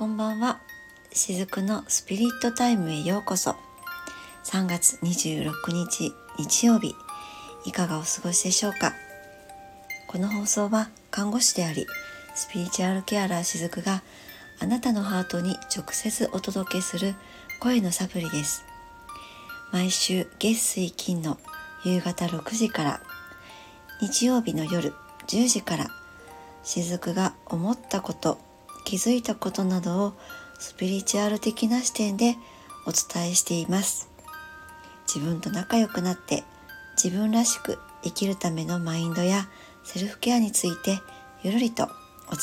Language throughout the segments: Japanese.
こんばんは。しずくのスピリットタイムへようこそ。3月26日日曜日、いかがお過ごしでしょうか？この放送は看護師であり、スピリチュアルケアラーしずくがあなたのハートに直接お届けする声のサプリです。毎週月水金の夕方6時から、日曜日の夜10時から、しずくが思ったこと、気づいたことなどをスピリチュアル的な視点でお伝えしています。自分と仲良くなって自分らしく生きるためのマインドやセルフケアについてゆるりとお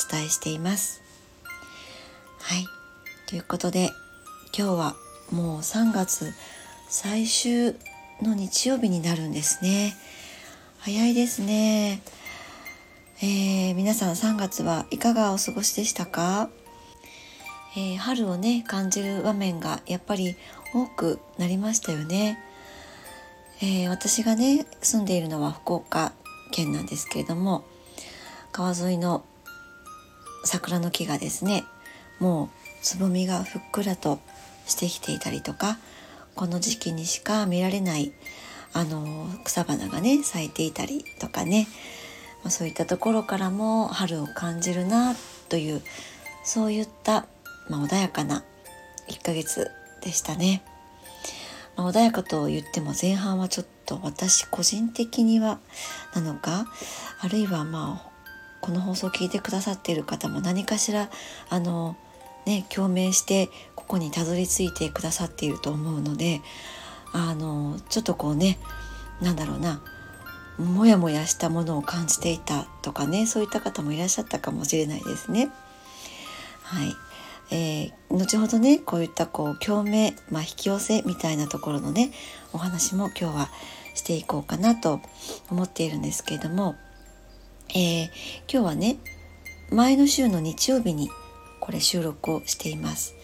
伝えしています。はい。ということで今日はもう3月最終の日曜日になるんですね。早いですね。えー、皆さん3月はいかがお過ごしでしたか、えー、春をね感じる場面がやっぱり多くなりましたよね、えー、私がね住んでいるのは福岡県なんですけれども川沿いの桜の木がですねもうつぼみがふっくらとしてきていたりとかこの時期にしか見られないあの草花がね咲いていたりとかねま、そういったところからも春を感じるなというそういった、ま、穏やかな1ヶ月でしたね。ま、穏やかと言っても前半はちょっと私個人的にはなのかあるいはまあこの放送を聞いてくださっている方も何かしらあのね共鳴してここにたどり着いてくださっていると思うのであのちょっとこうねなんだろうなモヤモヤしたものを感じていたとかねそういった方もいらっしゃったかもしれないですね。はい、えー、後ほどねこういったこう共鳴、まあ、引き寄せみたいなところのねお話も今日はしていこうかなと思っているんですけれども、えー、今日はね前の週の日曜日にこれ収録をしています。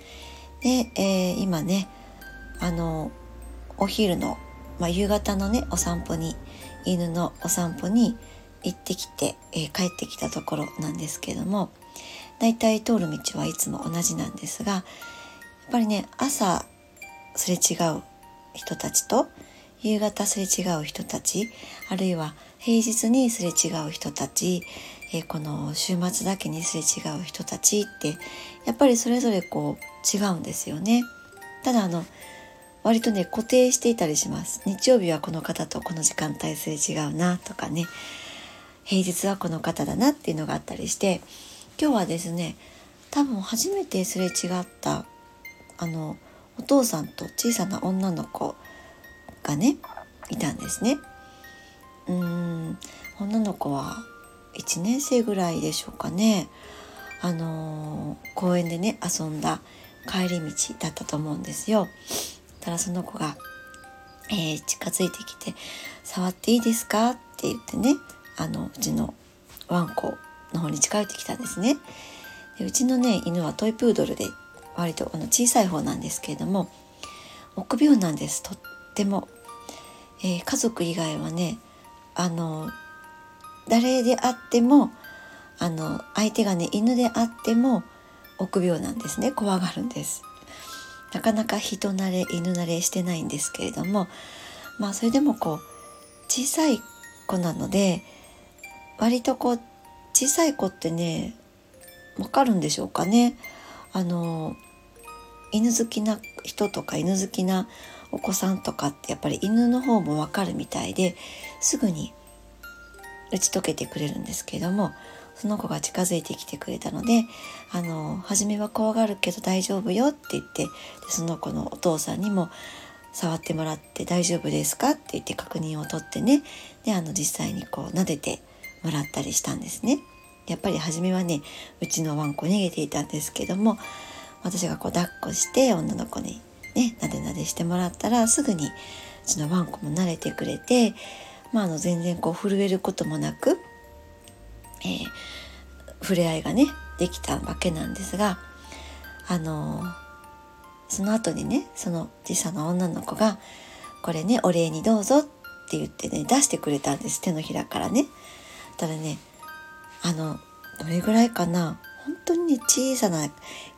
で、えー、今ねあのお昼の、まあ、夕方のねお散歩に犬のお散歩に行ってきて、えー、帰ってきたところなんですけどもだいたい通る道はいつも同じなんですがやっぱりね朝すれ違う人たちと夕方すれ違う人たちあるいは平日にすれ違う人たち、えー、この週末だけにすれ違う人たちってやっぱりそれぞれこう違うんですよね。ただあの割とね固定していたりします日曜日はこの方とこの時間帯すれ違うなとかね平日はこの方だなっていうのがあったりして今日はですね多分初めてすれ違ったあのお父さんと小さな女の子がねいたんですね。うーん女の子は1年生ぐらいでしょうかね。あの、公園でね遊んだ帰り道だったと思うんですよ。たらその子が、えー、近づいてきて「触っていいですか?」って言ってねあのうちのワンコの方に近寄ってきたんですね。でうちのね犬はトイプードルで割とあの小さい方なんですけれども臆病なんですとっても、えー、家族以外はねあの誰であってもあの相手がね犬であっても臆病なんですね怖がるんですなかなか人慣れ犬慣れしてないんですけれどもまあそれでもこう小さい子なので割とこう小さい子ってねわかるんでしょうかね。あの犬好きな人とか犬好きなお子さんとかってやっぱり犬の方もわかるみたいですぐに打ち解けてくれるんですけれどもその子が近づいてきてくれたのであの初めは怖がるけど大丈夫よって言ってでその子のお父さんにも触ってもらって大丈夫ですか？って言って確認を取ってねであの実際にこう撫でてもらったりしたんですね。やっぱり初めはねうちのワンコ逃げていたんですけども私がこう抱っこして女の子にねなでなでしてもらったらすぐにうちのワンコも慣れてくれて、まあ、あの全然こう震えることもなくえー、触れ合いがねできたわけなんですがあのー、その後にねその小さな女の子が「これねお礼にどうぞ」って言ってね出してくれたんです手のひらからね。たらねあのどれぐらいかな本当にね小さな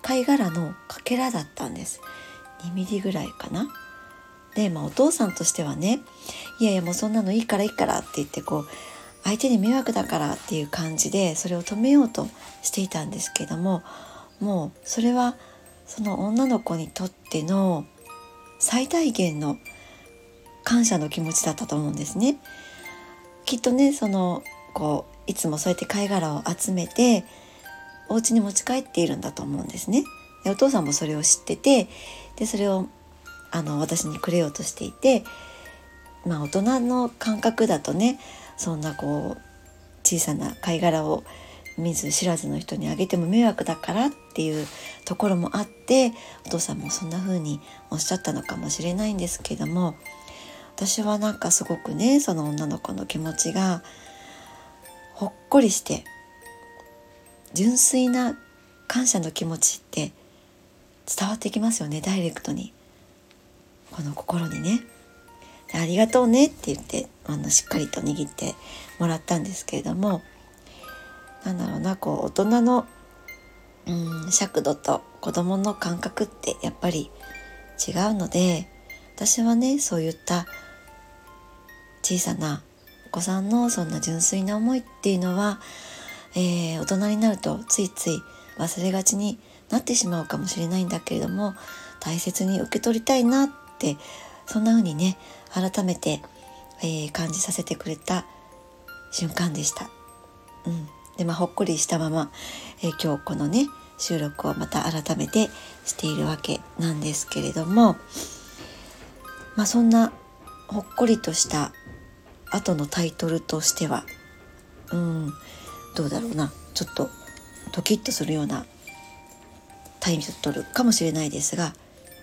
貝殻のかけらだったんです2ミリぐらいかなで、まあ、お父さんとしてはね「いやいやもうそんなのいいからいいから」って言ってこう相手に迷惑だからっていう感じでそれを止めようとしていたんですけどももうそれはその女の子にとっての最大限の感謝の気持ちだったと思うんですね。きっとねそのこういつもそうやって貝殻を集めてお家に持ち帰っているんだと思うんですね。でお父さんもそれを知っててでそれをあの私にくれようとしていてまあ大人の感覚だとねそんなこう小さな貝殻を見ず知らずの人にあげても迷惑だからっていうところもあってお父さんもそんな風におっしゃったのかもしれないんですけども私はなんかすごくねその女の子の気持ちがほっこりして純粋な感謝の気持ちって伝わってきますよねダイレクトに。この心にね。ありがとうねって言ってあのしっかりと握ってもらったんですけれどもなんだろうなこう大人のうん尺度と子供の感覚ってやっぱり違うので私はねそういった小さなお子さんのそんな純粋な思いっていうのは、えー、大人になるとついつい忘れがちになってしまうかもしれないんだけれども大切に受け取りたいなってそんな風にね改めて、えー、感じさせてくれた瞬間でした。うん、でまあほっこりしたまま、えー、今日このね収録をまた改めてしているわけなんですけれどもまあそんなほっこりとした後のタイトルとしてはうんどうだろうなちょっとドキッとするようなタイトルかもしれないですが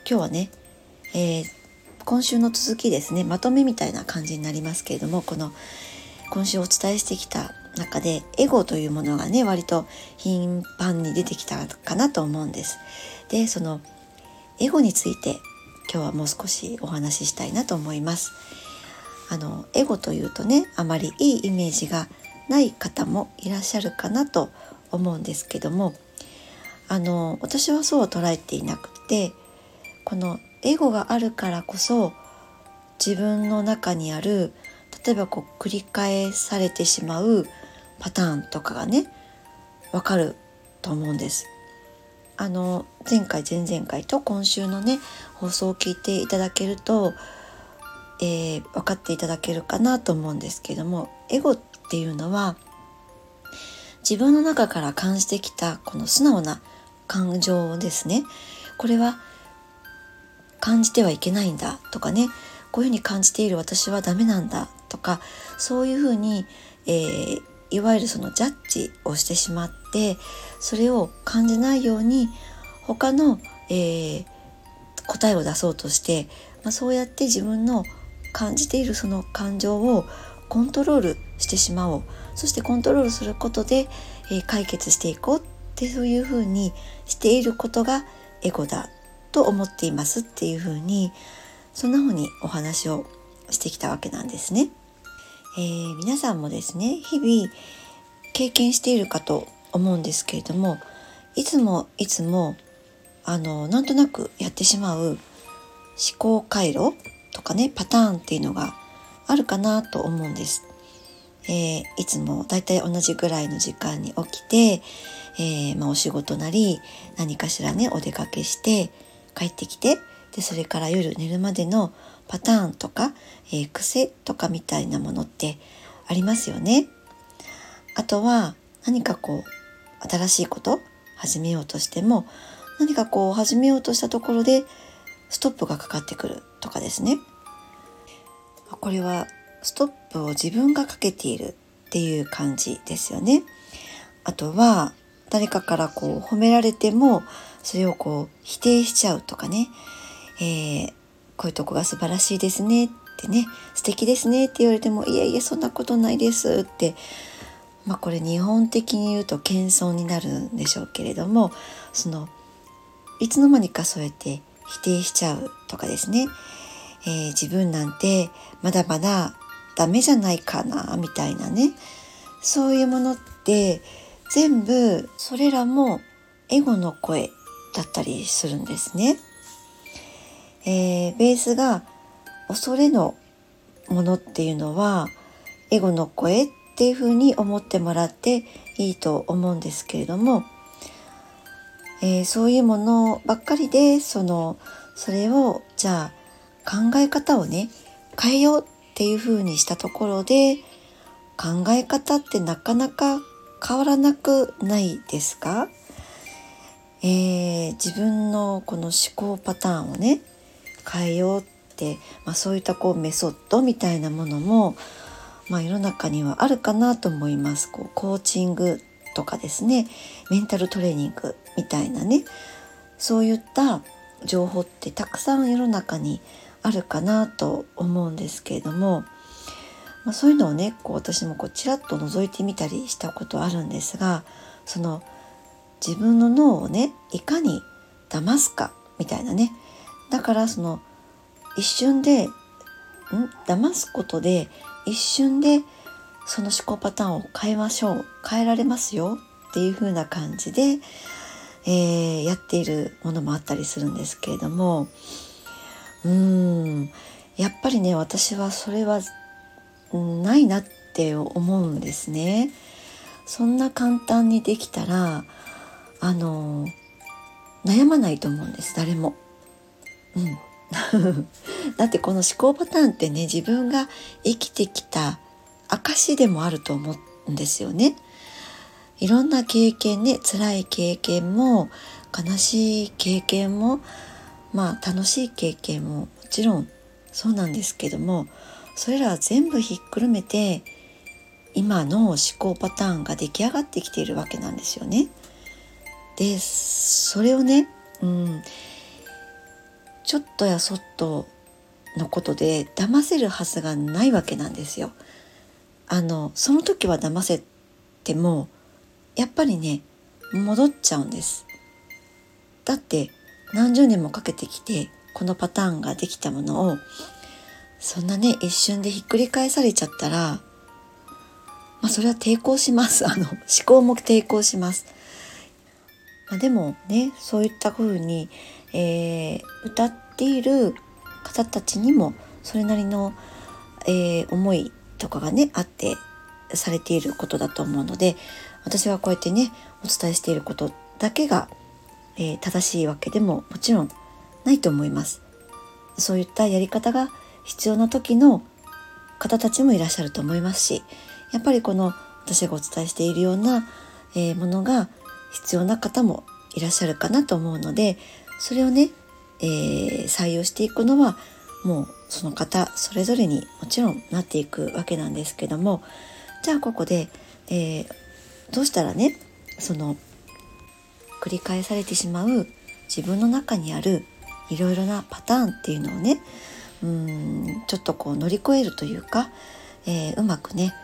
今日はね、えー、今週の続きですねまとめみたいな感じになりますけれどもこの今週お伝えしてきた中でエゴというものがね割と頻繁に出てきたかなと思うんです。でそのエゴについて今日はもう少しお話ししたいなと思います。あのエゴというとねあまりいいイメージがない方もいらっしゃるかなと思うんですけどもあの私はそう捉えていなくてこのエゴがあるからこそ自分の中にある例えばこう繰り返されてしまうパターンとかがねわかると思うんです。あの前回前々回と今週のね放送を聞いていただけると、えー、分かっていただけるかなと思うんですけどもエゴっていうのは自分の中から感じてきたこの素直な感情ですねこれは感じてはいけないんだとかね。こういうふうに感じている私はダメなんだとかそういうふうに、えー、いわゆるそのジャッジをしてしまってそれを感じないように他の、えー、答えを出そうとして、まあ、そうやって自分の感じているその感情をコントロールしてしまおう。そしてコントロールすることで、えー、解決していこうってそういうふうにしていることがエゴだ。と思っていますっていうふうにそんなふうにお話をしてきたわけなんですね。えー、皆さんもですね日々経験しているかと思うんですけれどもいつもいつもあのなんとなくやってしまう思考回路とかねパターンっていうのがあるかなと思うんです。えー、いつもだいたい同じぐらいの時間に起きて、えー、まあ、お仕事なり何かしらねお出かけして帰ってきてでそれから夜寝るまでのパターンとか、えー、癖とかみたいなものってありますよね。あとは何かこう新しいこと始めようとしても何かこう始めようとしたところでストップがかかってくるとかですね。これはストップを自分がかけているっていう感じですよね。あとは誰かからこう褒められてもそれをこう否定しちゃうとかね、えー、こういうとこが素晴らしいですねってね。素敵ですねって言われてもいやいやそんなことないですって。まあこれ日本的に言うと謙遜になるんでしょうけれどもそのいつの間にかそうやって否定しちゃうとかですね、えー、自分なんてまだまだダメじゃないかなみたいなね。そういうものって全部それらもエゴの声だったりするんですね。えー、ベースが恐れのものっていうのはエゴの声っていうふうに思ってもらっていいと思うんですけれども、えー、そういうものばっかりでそのそれをじゃあ考え方をね変えようっていうふうにしたところで考え方ってなかなか変わらなくないですか、えー、自分のこの思考パターンをね変えようって、まあ、そういったこうメソッドみたいなものも、まあ、世の中にはあるかなと思います。こうコーチングとかですねメンタルトレーニングみたいなねそういった情報ってたくさん世の中にあるかなと思うんですけれども、まあ、そういうのをねこう私もこうちらっと覗いてみたりしたことあるんですがその自分の脳をねいかに騙すかみたいなね。だからその一瞬でん？騙すことで一瞬でその思考パターンを変えましょう変えられますよっていう風な感じで、えー、やっているものもあったりするんですけれども。うーん。やっぱりね私はそれはないなって思うんですね。そんな簡単にできたらあの悩まないと思うんです誰も。うん、だってこの思考パターンってね自分が生きてきた証でもあると思うんですよね。いろんな経験ね辛い経験も悲しい経験もまあ楽しい経験ももちろんそうなんですけどもそれらは全部ひっくるめて今の思考パターンが出来上がってきているわけなんですよね。でそれをね、うん、ちょっとやそっとのことで騙せるはずがないわけなんですよ。あのその時は騙せてもやっぱりね戻っちゃうんです。だって何十年もかけてきてこのパターンができたものをそんなね一瞬でひっくり返されちゃったらまあそれは抵抗しますあの思考も抵抗します。まあ、でもねそういった風に、えー、歌っている方たちにもそれなりの、えー、思いとかがねあってされていることだと思うので私はこうやってねお伝えしていることだけがえー、正しいわけでももちろんないと思います。そういったやり方が必要な時の方たちもいらっしゃると思いますしやっぱりこの私がお伝えしているような、えー、ものが必要な方もいらっしゃるかなと思うのでそれをね、えー、採用していくのはもうその方それぞれにもちろんなっていくわけなんですけどもじゃあここで、えー、どうしたらねその繰り返されてしまう自分の中にあるいろいろなパターンっていうのをねうんちょっとこう乗り越えるというか、えー、うまくね、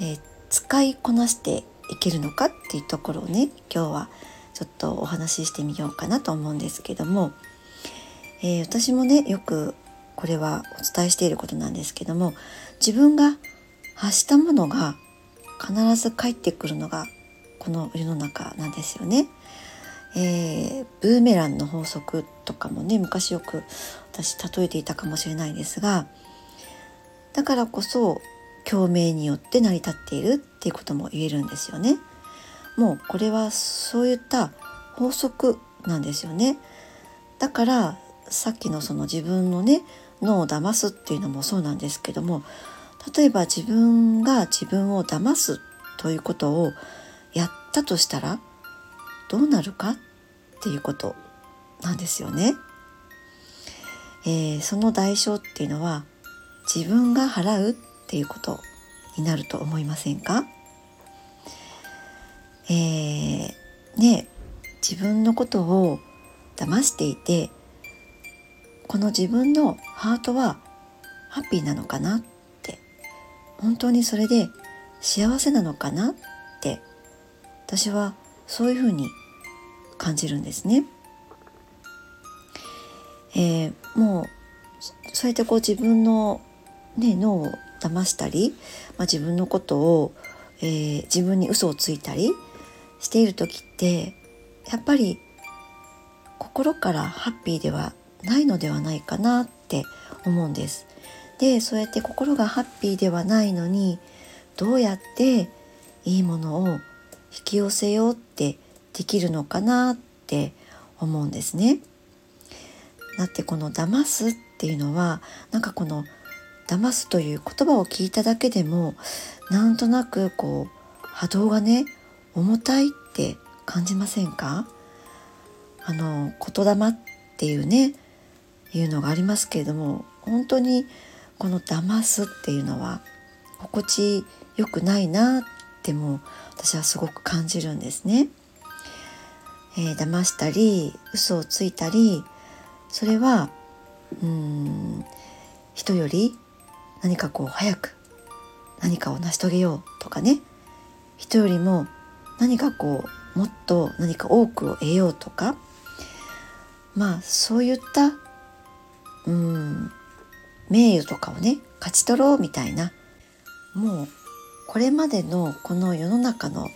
えー、使いこなしていけるのかっていうところをね今日はちょっとお話ししてみようかなと思うんですけども、えー、私もねよくこれはお伝えしていることなんですけども自分が発したものが必ず返ってくるのがこの世の中なんですよね。えー、ブーメランの法則とかもね昔よく私例えていたかもしれないですがだからこそ共鳴によって成り立っているっていうことも言えるんですよね。もうこれはそういった法則なんですよね。だからさっきのその自分のね脳を騙すっていうのもそうなんですけども例えば自分が自分を騙すということをやったとしたらどうなるかっていうことなんですよね。えー、その代償っていうのは自分が払うっっていうことになると思いませんか？えー、ね自分のことを騙していてこの自分のハートはハッピーなのかなって本当にそれで幸せなのかなって私はそういうふうに感じるんですね。えー、もうそうやってこう自分の、ね、脳を騙したり、まあ、自分のことを、えー、自分に嘘をついたりしている時って、やっぱり心からハッピーではないのではないかなって思うんです。でそうやって心がハッピーではないのにどうやっていいものを引き寄せようってできるのかなって思うんですね。だってこの「騙す」っていうのはなんかこの「騙す」という言葉を聞いただけでもなんとなくこう波動がね重たいって感じませんか？あの言霊っていうねいうのがありますけれども本当にこの「騙す」っていうのは心地よくないなっても私はすごく感じるんですね。えー、騙したり嘘をついたりそれはうん人より何かこう早く何かを成し遂げようとかね。人よりも何かこうもっと何か多くを得ようとか。まあそういったうん名誉とかをね勝ち取ろうみたいな。もうこれまでのこの世の中の、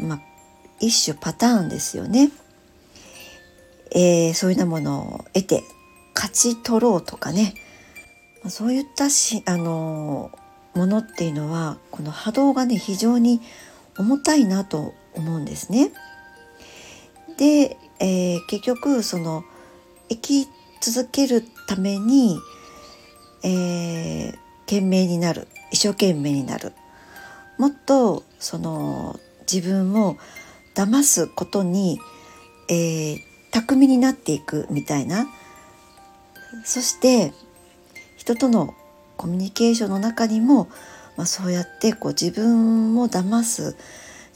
まあ、一種パターンですよね。えー、そういうようなものを得て勝ち取ろうとかね。そういったし、あのものっていうのはこの波動がね非常に重たいなと思うんですね。で、えー、結局その生き続けるために、えー、懸命になる一生懸命になるもっとその自分を騙すことに、えー、巧みになっていくみたいなそして人とのコミュニケーションの中にも、まあ、そうやってこう自分を騙す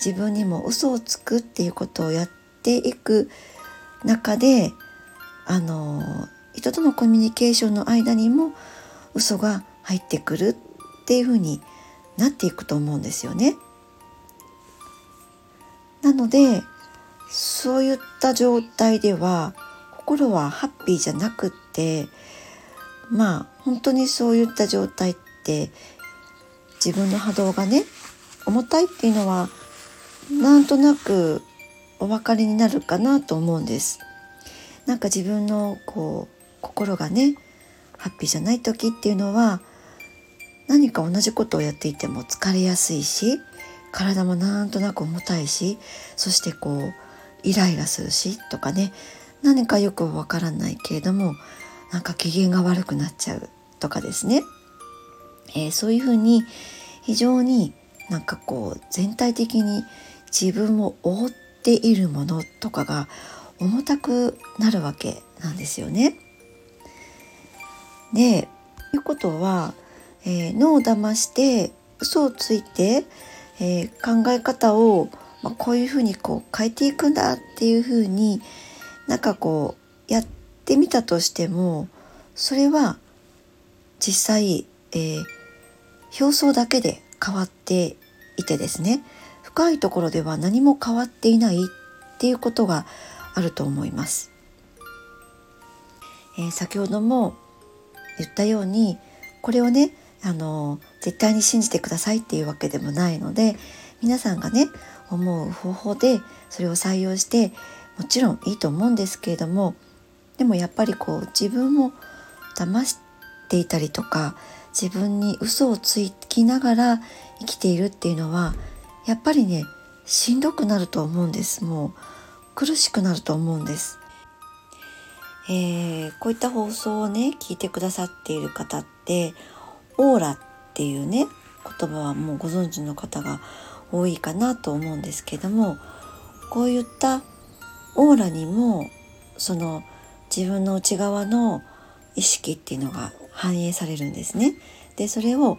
自分にも嘘をつくっていうことをやっていく中であの人とのコミュニケーションの間にも嘘が入ってくるっていうふうになっていくと思うんですよね。なのでそういった状態では心はハッピーじゃなくってまあ本当にそういった状態って自分の波動がね重たいっていうのはなんとなくお分かりになるかなと思うんです。なんか自分のこう心がねハッピーじゃない時っていうのは何か同じことをやっていても疲れやすいし体もなんとなく重たいしそしてこうイライラするしとかね何かよくわからないけれどもなんか機嫌が悪くなっちゃうとかですね、えー、そういうふうに非常になんかこう全体的に自分を覆っているものとかが重たくなるわけなんですよね。でいうことは、えー、脳を騙して嘘をついて、えー、考え方をまあ、こういうふうにこう変えていくんだっていうふうになんかこうやってみたとしてもそれは実際、えー、表層だけで変わっていてですね深いところでは何も変わっていないっていうことがあると思います。えー、先ほども言ったようにこれをねあの絶対に信じてくださいっていうわけでもないので皆さんがね思う方法でそれを採用してもちろんいいと思うんですけれどもでもやっぱりこう自分を騙していたりとか自分に嘘をつきながら生きているっていうのはやっぱりねしんどくなると思うんですもう苦しくなると思うんです。えー、こういった放送をね聞いてくださっている方ってオーラっていうね言葉はもうご存知の方が多いかなと思うんですけどもこういったオーラにもその自分の内側の意識っていうのが反映されるんですね。でそれを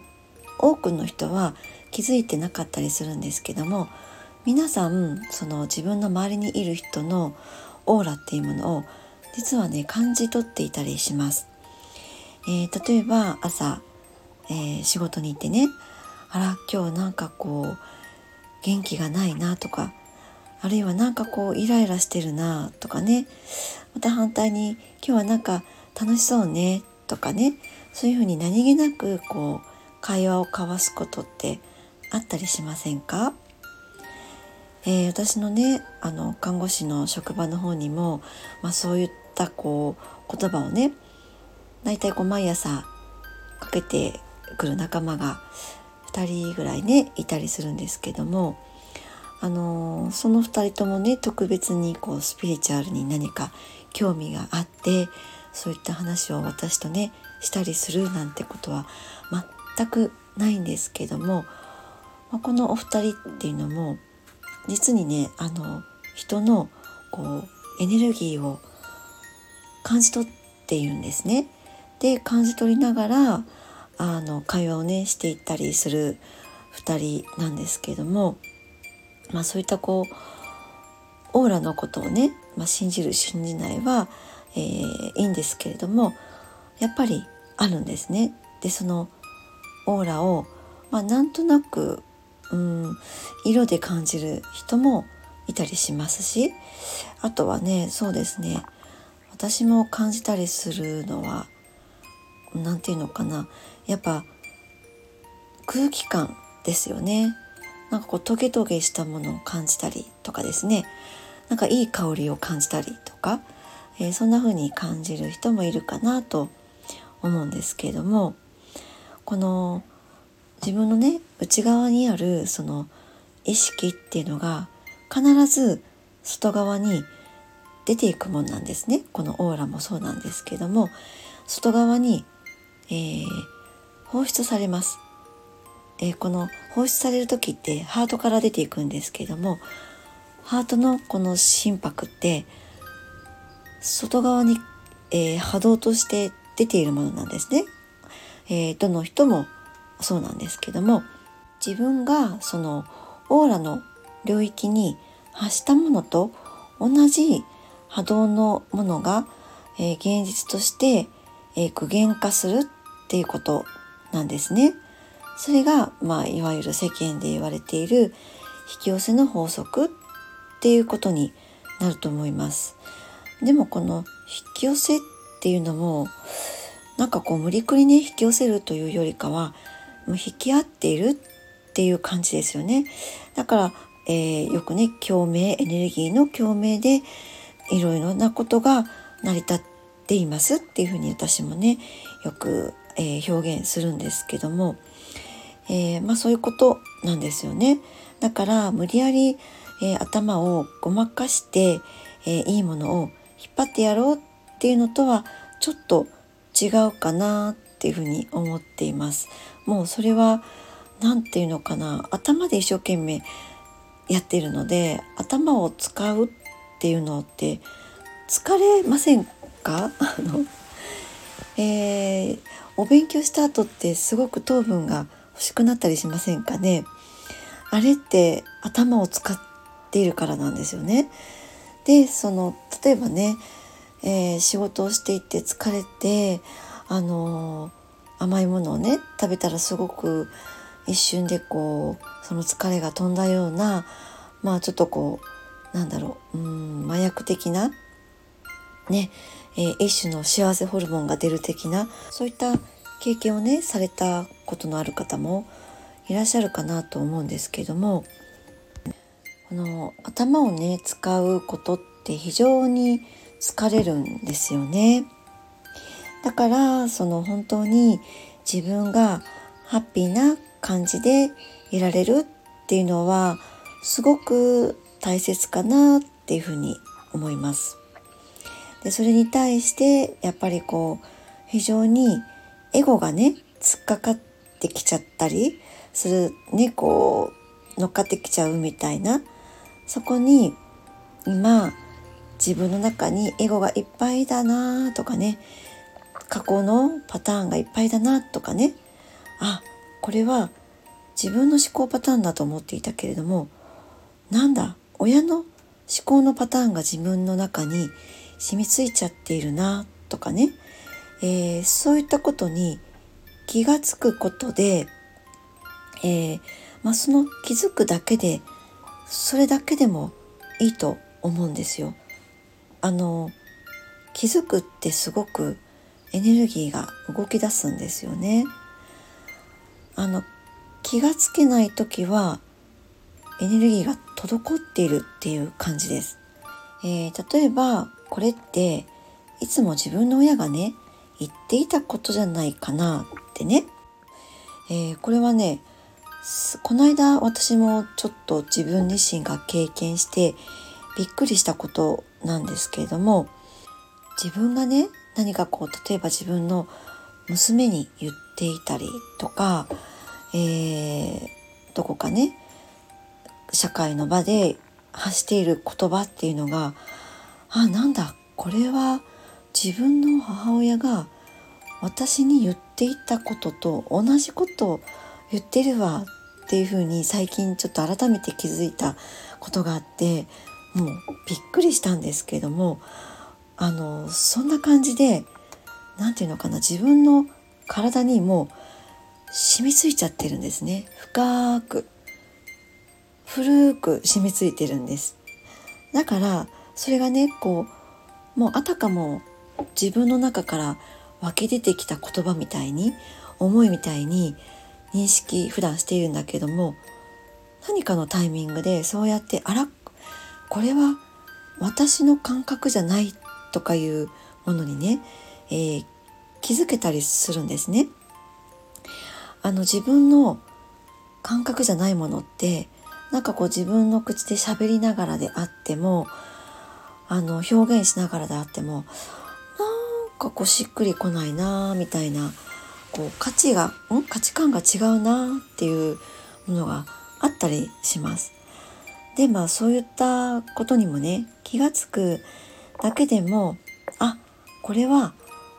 多くの人は気づいてなかったりするんですけども皆さんその自分の周りにいる人のオーラっていうものを実はね感じ取っていたりします。えー、例えば朝、えー、仕事に行ってねあら今日なんかこう元気がないなとかあるいはなんかこうイライラしてるなとかね。また反対に今日はなんか楽しそうねとかね。そういうふうに何気なくこう会話を交わすことってあったりしませんか、えー、私のねあの看護師の職場の方にも、まあ、そういったこう言葉をね大体こう毎朝かけてくる仲間が2人ぐらいねいたりするんですけども。あのその2人ともね特別にこうスピリチュアルに何か興味があってそういった話を私とねしたりするなんてことは全くないんですけども、ま、このお二人っていうのも実にねあの人のこうエネルギーを感じ取っているんですね。で感じ取りながらあの会話をねしていったりする2人なんですけどもまあ、そういったこうオーラのことをね、まあ、信じる信じないは、えー、いいんですけれどもやっぱりあるんですね。でそのオーラを、まあ、なんとなくうん色で感じる人もいたりしますしあとはねそうですね私も感じたりするのは何て言うのかなやっぱ空気感ですよね。なんかこうトゲトゲしたものを感じたりとかですね。なんかいい香りを感じたりとか、えー、そんな風に感じる人もいるかなと思うんですけれども。この自分のね内側にあるその意識っていうのが必ず外側に出ていくもんなんですね。このオーラもそうなんですけども。外側に、えー、放出されます。えー、この放出される時ってハートから出ていくんですけどもハートのこの心拍って外側に、えー、波動として出ているものなんですね。えー、どの人もそうなんですけども自分がそのオーラの領域に発したものと同じ波動のものが、えー、現実として、えー、具現化するっていうことなんですね。それが、まあ、いわゆる世間で言われている引き寄せの法則っていうことになると思います。でもこの引き寄せっていうのもなんかこう無理くりね引き寄せるというよりかはもう引き合っているっていう感じですよね。だから、えー、よくね共鳴エネルギーの共鳴でいろいろなことが成り立っていますっていうふうに私もねよく、えー、表現するんですけどもえー、まあ、そういうことなんですよね。だから無理やり、えー、頭をごまかして、えー、いいものを引っ張ってやろうっていうのとはちょっと違うかなっていうふうに思っています。もうそれは何て言うのかな頭で一生懸命やってるので頭を使うっていうのって疲れませんか？あの、えー、お勉強した後ってすごく糖分が欲しくなったりしませんかね？あれって頭を使っているからなんですよね。でその例えばね、えー、仕事をしていて疲れてあのー、甘いものをね食べたらすごく一瞬でこうその疲れが飛んだようなまあちょっとこうなんだろううん麻薬的なね、えー、一種の幸せホルモンが出る的なそういった経験をねされたことのある方もいらっしゃるかなと思うんですけどもこの頭をね使うことって非常に疲れるんですよね。だからその本当に自分がハッピーな感じでいられるっていうのはすごく大切かなっていうふうに思います。でそれに対してやっぱりこう非常にエゴがね突っかかってきちゃったりするねこう乗っかってきちゃうみたいな。そこに今自分の中にエゴがいっぱいだなとかね過去のパターンがいっぱいだなとかねあこれは自分の思考パターンだと思っていたけれどもなんだ親の思考のパターンが自分の中に染みついちゃっているなとかねえー、そういったことに気がつくことで、えー、まあ、その気づくだけでそれだけでもいいと思うんですよ。あの気づくってすごくエネルギーが動き出すんですよね。あの気がつけない時はエネルギーが滞っているっていう感じです。えー、例えばこれっていつも自分の親がね言っていたことじゃないかなってね、えー、これはねこの間私もちょっと自分自身が経験してびっくりしたことなんですけれども自分がね何かこう例えば自分の娘に言っていたりとか、えー、どこかね社会の場で発している言葉っていうのがあなんだこれは自分の母親が私に言っていたことと同じことを言ってるわっていうふうに最近ちょっと改めて気づいたことがあってもうびっくりしたんですけどもあのそんな感じで何て言うのかな自分の体にもう染みついちゃってるんですね。深く古く染みついてるんです。だからそれがねこうもうあたかも自分の中から湧き出てきた言葉みたいに思いみたいに認識普段しているんだけども何かのタイミングでそうやってあらこれは私の感覚じゃないとかいうものにね、えー、気づけたりするんですね。あの自分の感覚じゃないものってなんかこう自分の口で喋りながらであってもあの表現しながらであってもかこうしっくりこないなみたいなこう価値がん？価値観が違うなっていうものがあったりします。でまあそういったことにもね気が付くだけでもあこれは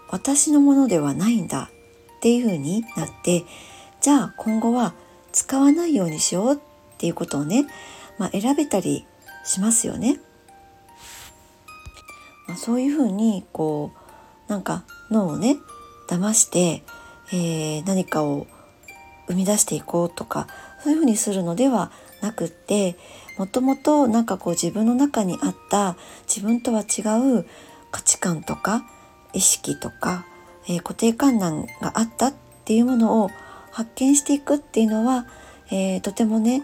私のものではないんだっていうふうになってじゃあ今後は使わないようにしようっていうことをね、まあ、選べたりしますよね。まあ、そういうふうにこうなんか脳をね騙して、えー、何かを生み出していこうとかそういうふうにするのではなくってもともとなんかこう自分の中にあった自分とは違う価値観とか意識とか、えー、固定観念があったっていうものを発見していくっていうのは、えー、とてもね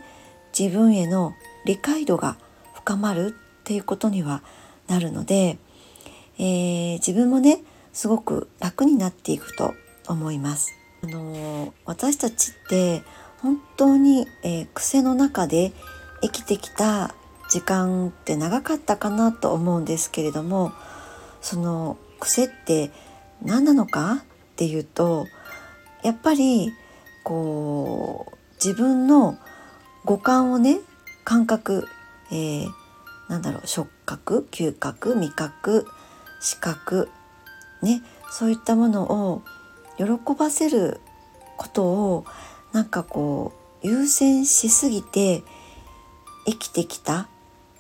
自分への理解度が深まるっていうことにはなるので、えー、自分もねすごく楽になっていくと思います。あの私たちって本当に、えー、癖の中で生きてきた時間って長かったかなと思うんですけれどもその癖って何なのかっていうとやっぱりこう自分の五感をね感覚、えー、なんだろう触覚嗅覚味覚視覚ねそういったものを喜ばせることをなんかこう優先しすぎて生きてきた、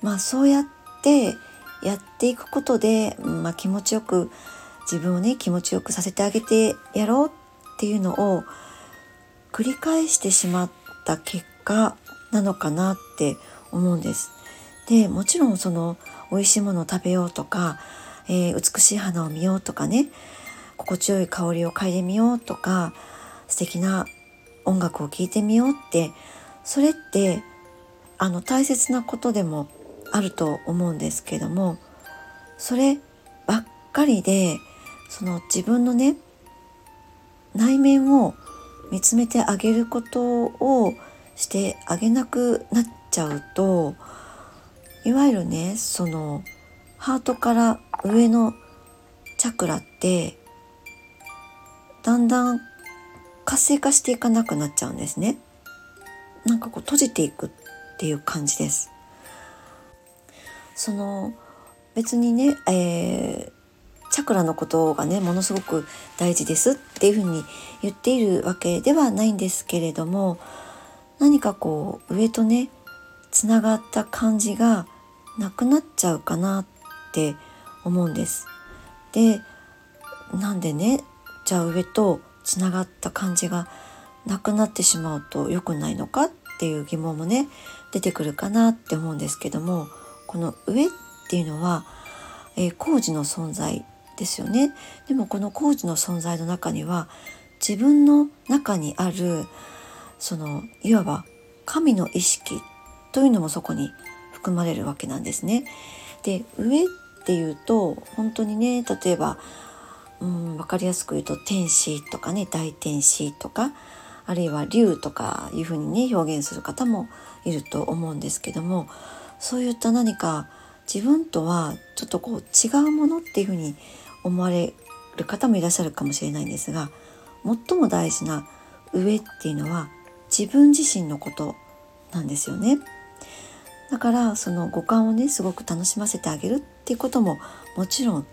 まあ、そうやってやっていくことで、まあ、気持ちよく自分をね気持ちよくさせてあげてやろうっていうのを繰り返してしまった結果なのかなって思うんです。でもちろんその美味しいものを食べようとか、えー、美しい花を見ようとかね心地よい香りを嗅いでみようとか素敵な音楽を聴いてみようってそれってあの大切なことでもあると思うんですけどもそればっかりでその自分のね内面を見つめてあげることをしてあげなくなっちゃうといわゆるねそのハートから上のチャクラってだんだん活性化していかなくなっちゃうんですね。なんかこう閉じていくっていう感じです。その別にね、えー、チャクラのことがねものすごく大事ですっていうふうに言っているわけではないんですけれども何かこう上とねつながった感じがなくなっちゃうかなって思うんです。でなんでねじゃあ上とつながった感じがなくなってしまうと良くないのかっていう疑問もね出てくるかなって思うんですけどもこの上っていうのは、えー、工事の存在ですよねでもこの工事の存在の中には自分の中にあるそのいわば神の意識というのもそこに含まれるわけなんですね。で上っていうと本当にね例えばうん分かりやすく言うと天使とかね大天使とかあるいは竜とかいうふうにね表現する方もいると思うんですけどもそういった何か自分とはちょっとこう違うものっていうふうに思われる方もいらっしゃるかもしれないんですが最も大事な上っていうのは自分自身のことなんですよね。だからその五感をねすごく楽しませてあげるっていうことももちろん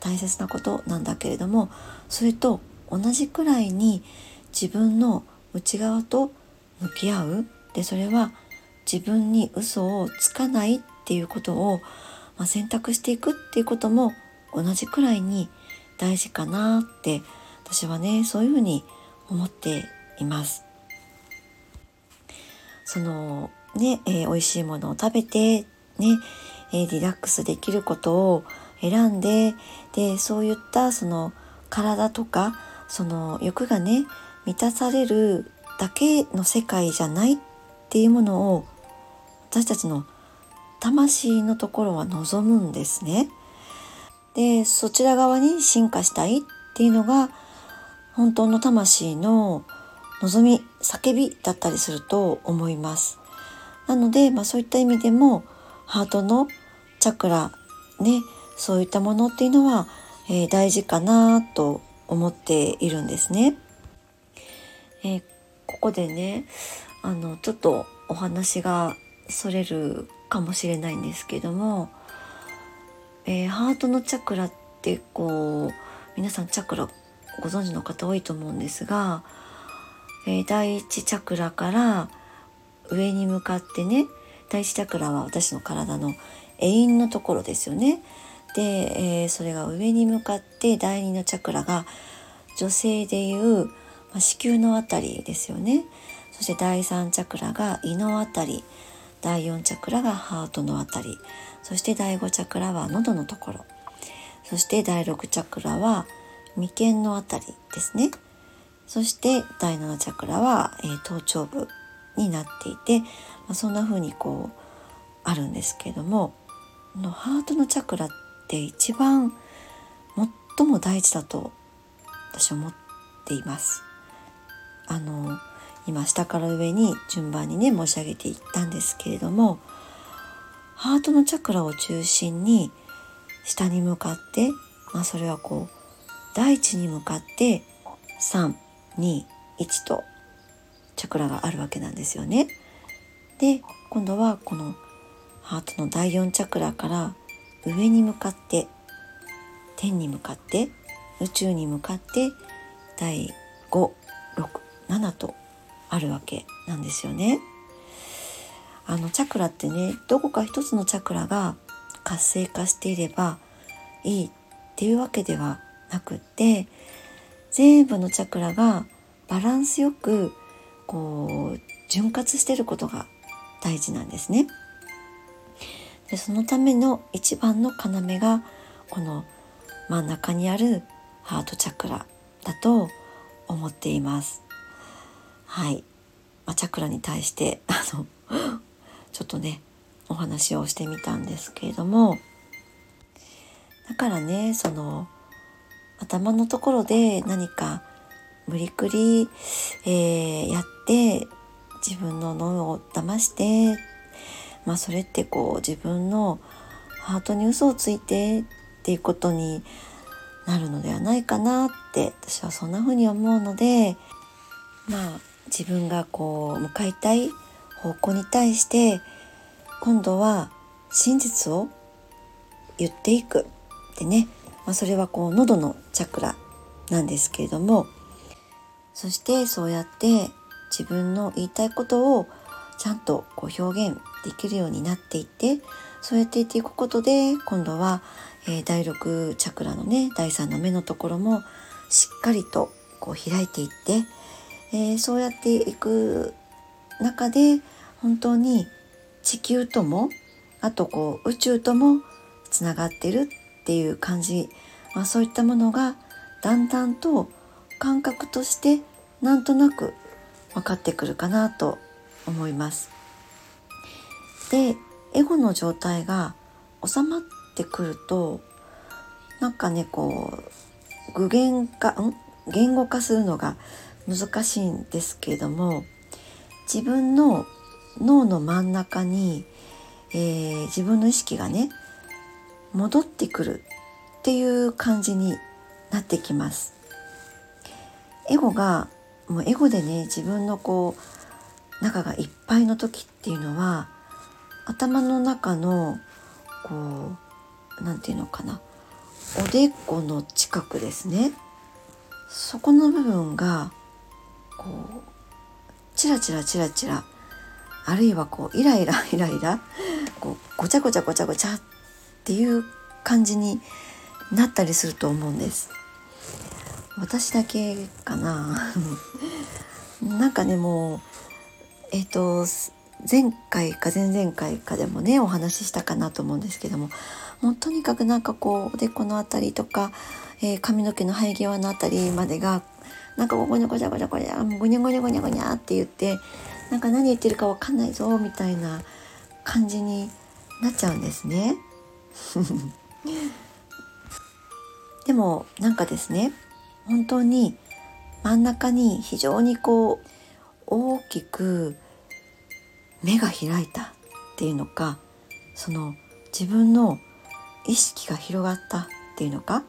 大切なことなんだけれどもそれと同じくらいに自分の内側と向き合うでそれは自分に嘘をつかないっていうことを、まあ、選択していくっていうことも同じくらいに大事かなって私はねそういうふうに思っています。そのね、えー、美味しいものを食べて、ね、えー、リラックスできることを選んで、で、そういったその体とか、その欲がね、満たされるだけの世界じゃないっていうものを私たちの魂のところは望むんですね。で、そちら側に進化したいっていうのが本当の魂の望み、叫びだったりすると思います。なので、まあ、そういった意味でもハートのチャクラねそういったものっていうのは、えー、大事かなと思っているんですね。えー、ここでねあのちょっとお話がそれるかもしれないんですけども、えー、ハートのチャクラってこう皆さんチャクラご存知の方多いと思うんですが、えー、第一チャクラから上に向かってね第一チャクラは私の体の永遠のところですよね。で、えー、それが上に向かって第二のチャクラが女性でいう、まあ、子宮のあたりですよね。そして第三チャクラが胃のあたり。第四チャクラがハートのあたり。そして第五チャクラは喉のところ。そして第六チャクラは眉間のあたりですね。そして第七チャクラは、えー、頭頂部。になっていて、まあ、そんな風にこうあるんですけれどものハートのチャクラって一番最も大事だと私は思っています。あの今下から上に順番にね申し上げていったんですけれどもハートのチャクラを中心に下に向かって、まあ、それはこう大地に向かって321とチャクラがあるわけなんですよね。で今度はこのハートの第4チャクラから上に向かって天に向かって宇宙に向かって第567とあるわけなんですよね。あのチャクラってねどこか一つのチャクラが活性化していればいいっていうわけではなくって全部のチャクラがバランスよくこう潤滑してることが大事なんですね。でそのための一番の要がこの真ん中にあるハートチャクラだと思っています。はい、まあ、チャクラに対して あのちょっとねお話をしてみたんですけれどもだからねその頭のところで何か無理くり、えー、やって自分の脳を騙してまあそれってこう自分のハートに嘘をついてっていうことになるのではないかなって私はそんな風に思うのでまあ自分がこう向かいたい方向に対して今度は真実を言っていくってね、まあ、それはこう喉のチャクラなんですけれどもそしてそうやって自分の言いたいことをちゃんとこう表現できるようになっていってそうやって言っていくことで今度は、えー、第6チャクラのね第3の目のところもしっかりとこう開いていって、えー、そうやっていく中で本当に地球ともあとこう宇宙ともつながってるっていう感じ、まあ、そういったものがだんだんと感覚としてなんとなく分かってくるかなと思います。でエゴの状態が収まってくるとなんかねこう具現化ん？言語化するのが難しいんですけれども自分の脳の真ん中に、えー、自分の意識がね戻ってくるっていう感じになってきます。エゴがもうエゴでね自分のこう中がいっぱいの時っていうのは頭の中のこう何て言うのかな。おでこの近くですね。そこの部分がこうチラチラチラチラあるいはこうイライラ イライラこうごちゃごちゃごちゃごちゃっていう感じになったりすると思うんです。私だけかななんかねもうえっ、ー、と前回か前々回かでもねお話ししたかなと思うんですけどももうとにかくなんかこうおでこの辺りとか、えー、髪の毛の生え際の辺りまでがなんかごにゃごにゃごにゃごにゃごにゃごにゃごにゃごにゃって言ってなんか何言ってるかわかんないぞみたいな感じになっちゃうんですね。でもなんかですね本当に真ん中に非常にこう大きく目が開いたっていうのかその自分の意識が広がったっていうのか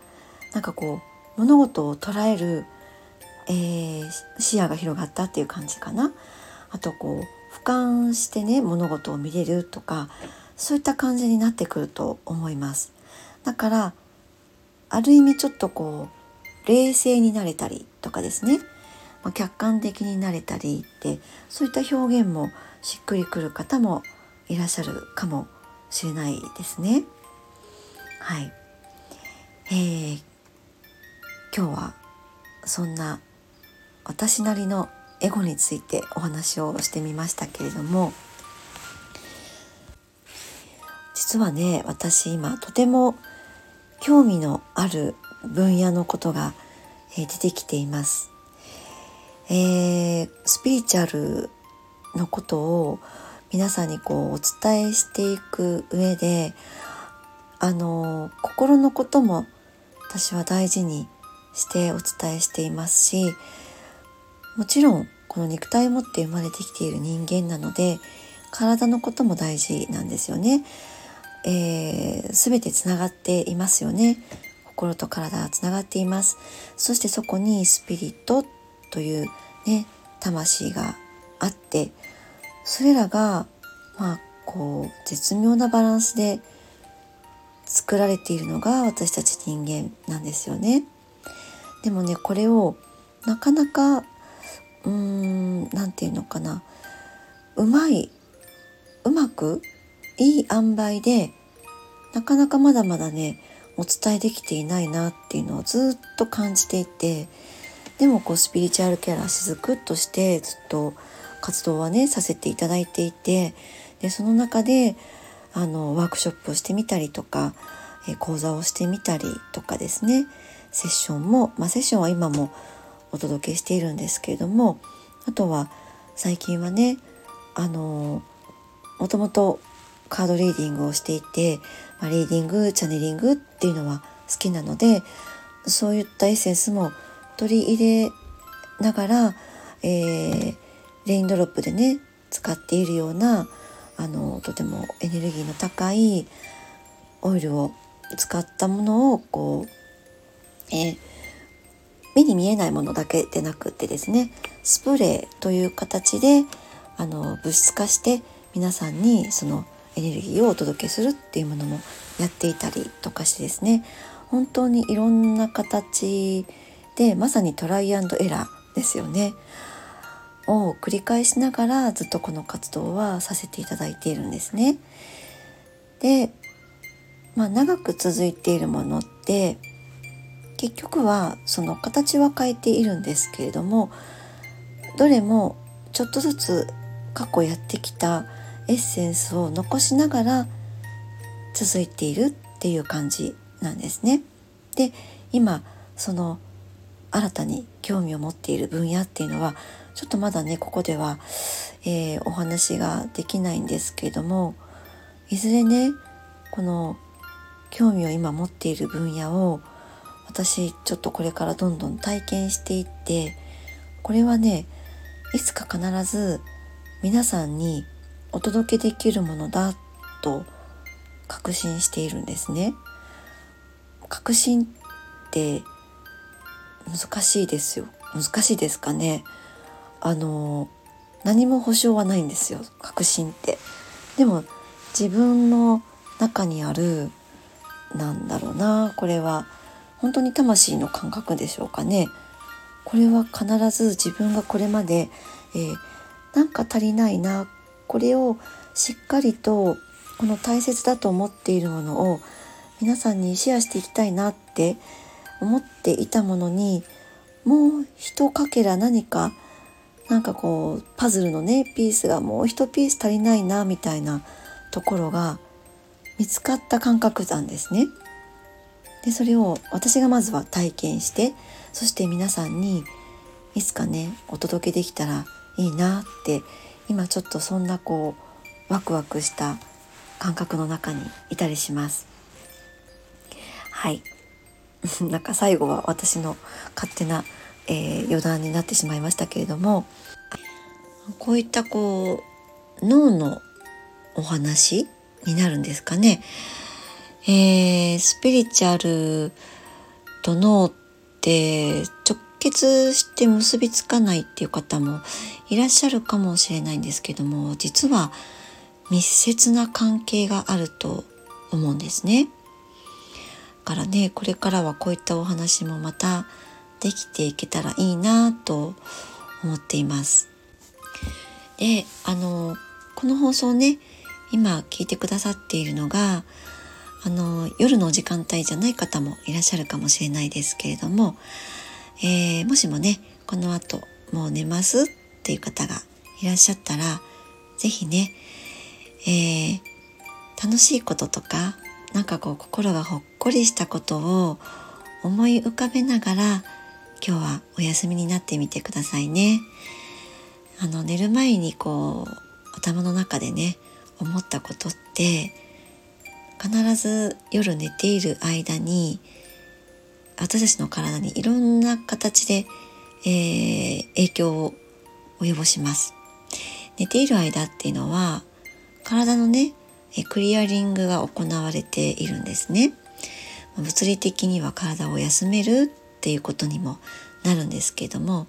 なんかこう物事を捉える、えー、視野が広がったっていう感じかな。あとこう俯瞰してね物事を見れるとかそういった感じになってくると思います。だからある意味ちょっとこう冷静になれたりとかですね、まあ、客観的になれたりってそういった表現もしっくりくる方もいらっしゃるかもしれないですね。はい、えー、今日はそんな私なりのエゴについてお話をしてみましたけれども実はね私今とても興味のある分野のことが、え出てきています。えー、スピリチュアルのことを皆さんにこうお伝えしていく上であの心のことも私は大事にしてお伝えしていますしもちろんこの肉体を持って生まれてきている人間なので体のことも大事なんですよね。えー、全てつながっていますよね。心と体はつながっています。そしてそこにスピリットというね魂があってそれらがまあこう絶妙なバランスで作られているのが私たち人間なんですよね。でもねこれをなかなかうーん何て言うのかなうまいうまくいい塩梅でなかなかまだまだねお伝えできていないなっていうのをずっと感じていてでもこうスピリチュアルキャラしずくとしてずっと活動はねさせていただいていてでその中であのワークショップをしてみたりとか、え講座をしてみたりとかですねセッションも、まあ、セッションは今もお届けしているんですけれどもあとは最近はねあのもともとカードリーディングをしていて、まあ、リーディングチャネリングっていうのは好きなのでそういったエッセンスも取り入れながら、えー、レインドロップでね使っているようなあのとてもエネルギーの高いオイルを使ったものをこう、えー、目に見えないものだけでなくってですねスプレーという形であの物質化して皆さんにそのエネルギーをお届けするっていうものもやっていたりとかしてですね本当にいろんな形でまさにトライアンドエラーですよね。を繰り返しながらずっとこの活動はさせていただいているんですね。で、まあ、長く続いているものって結局はその形は変えているんですけれどもどれもちょっとずつ過去やってきたエッセンスを残しながら続いているっていう感じなんですね。で今その新たに興味を持っている分野っていうのはちょっとまだねここでは、えー、お話ができないんですけれどもいずれねこの興味を今持っている分野を私ちょっとこれからどんどん体験していってこれはねいつか必ず皆さんにお届けできるものだと確信しているんですね。確信って難しいですよ。難しいですかね。あの何も保証はないんですよ。確信って。でも自分の中にあるなんだろうなこれは本当に魂の感覚でしょうかね。これは必ず自分がこれまで、えー、なんか足りないなこれをしっかりとこの大切だと思っているものを皆さんにシェアしていきたいなって思っていたものにもう一かけら何かなんかこうパズルのねピースがもう一ピース足りないなみたいなところが見つかった感覚なんですね。でそれを私がまずは体験してそして皆さんにいつかねお届けできたらいいなって今ちょっとそんなこうワクワクした感覚の中にいたりします。はい なんか最後は私の勝手な、えー、余談になってしまいましたけれどもこういったこう脳のお話になるんですかね。えー、スピリチュアルと脳って直結して結びつかないっていう方もいらっしゃるかもしれないんですけども実は密接な関係があると思うんですね。からねこれからはこういったお話もまたできていけたらいいなと思っています。であのこの放送ね今聞いてくださっているのがあの夜の時間帯じゃない方もいらっしゃるかもしれないですけれども、えー、もしもねこの後もう寝ますっていう方がいらっしゃったら是非ね、えー、楽しいこととかなんかこう心がほっこりしたことを思い浮かべながら今日はお休みになってみてくださいね。あの寝る前にこう頭の中でね思ったことって必ず夜寝ている間に私たちの体にいろんな形で、えー、影響を及ぼします。寝ている間っていうのは体のねクリアリングが行われているんですね。物理的には体を休めるっていうことにもなるんですけども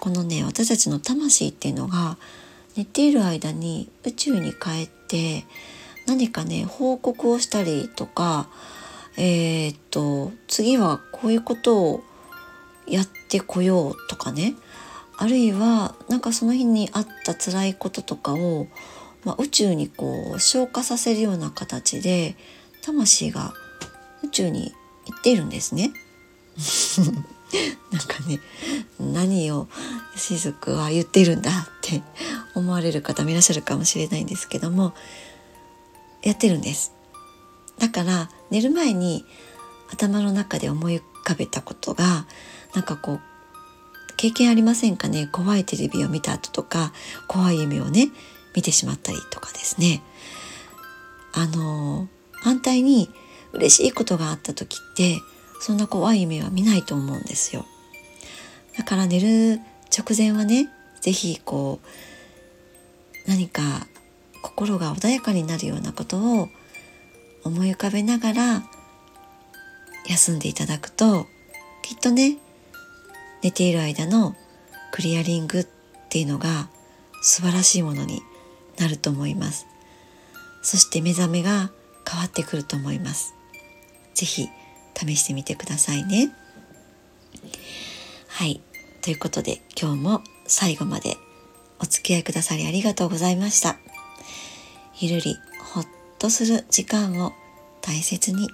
このね私たちの魂っていうのが寝ている間に宇宙に帰って何かね報告をしたりとかえー、っと次はこういうことをやってこようとかねあるいはなんかその日にあった辛いこととかをまあ、宇宙にこう消化させるような形で魂が宇宙に行っているんですね。なんかね何を雫は言っているんだって思われる方もいらっしゃるかもしれないんですけどもやってるんです。だから寝る前に頭の中で思い浮かべたことがなんかこう経験ありませんかね？怖いテレビを見た後とか怖い夢をね見てしまったりとかですね。あの反対に嬉しいことがあった時ってそんな怖い夢は見ないと思うんですよ。だから寝る直前はね是非こう何か心が穏やかになるようなことを思い浮かべながら休んでいただくときっとね寝ている間のクリアリングっていうのが素晴らしいものになると思います。そして目覚めが変わってくると思います。是非試してみてくださいね。はい。ということで今日も最後までお付き合いくださりありがとうございました。ゆるりほっとする時間を大切に。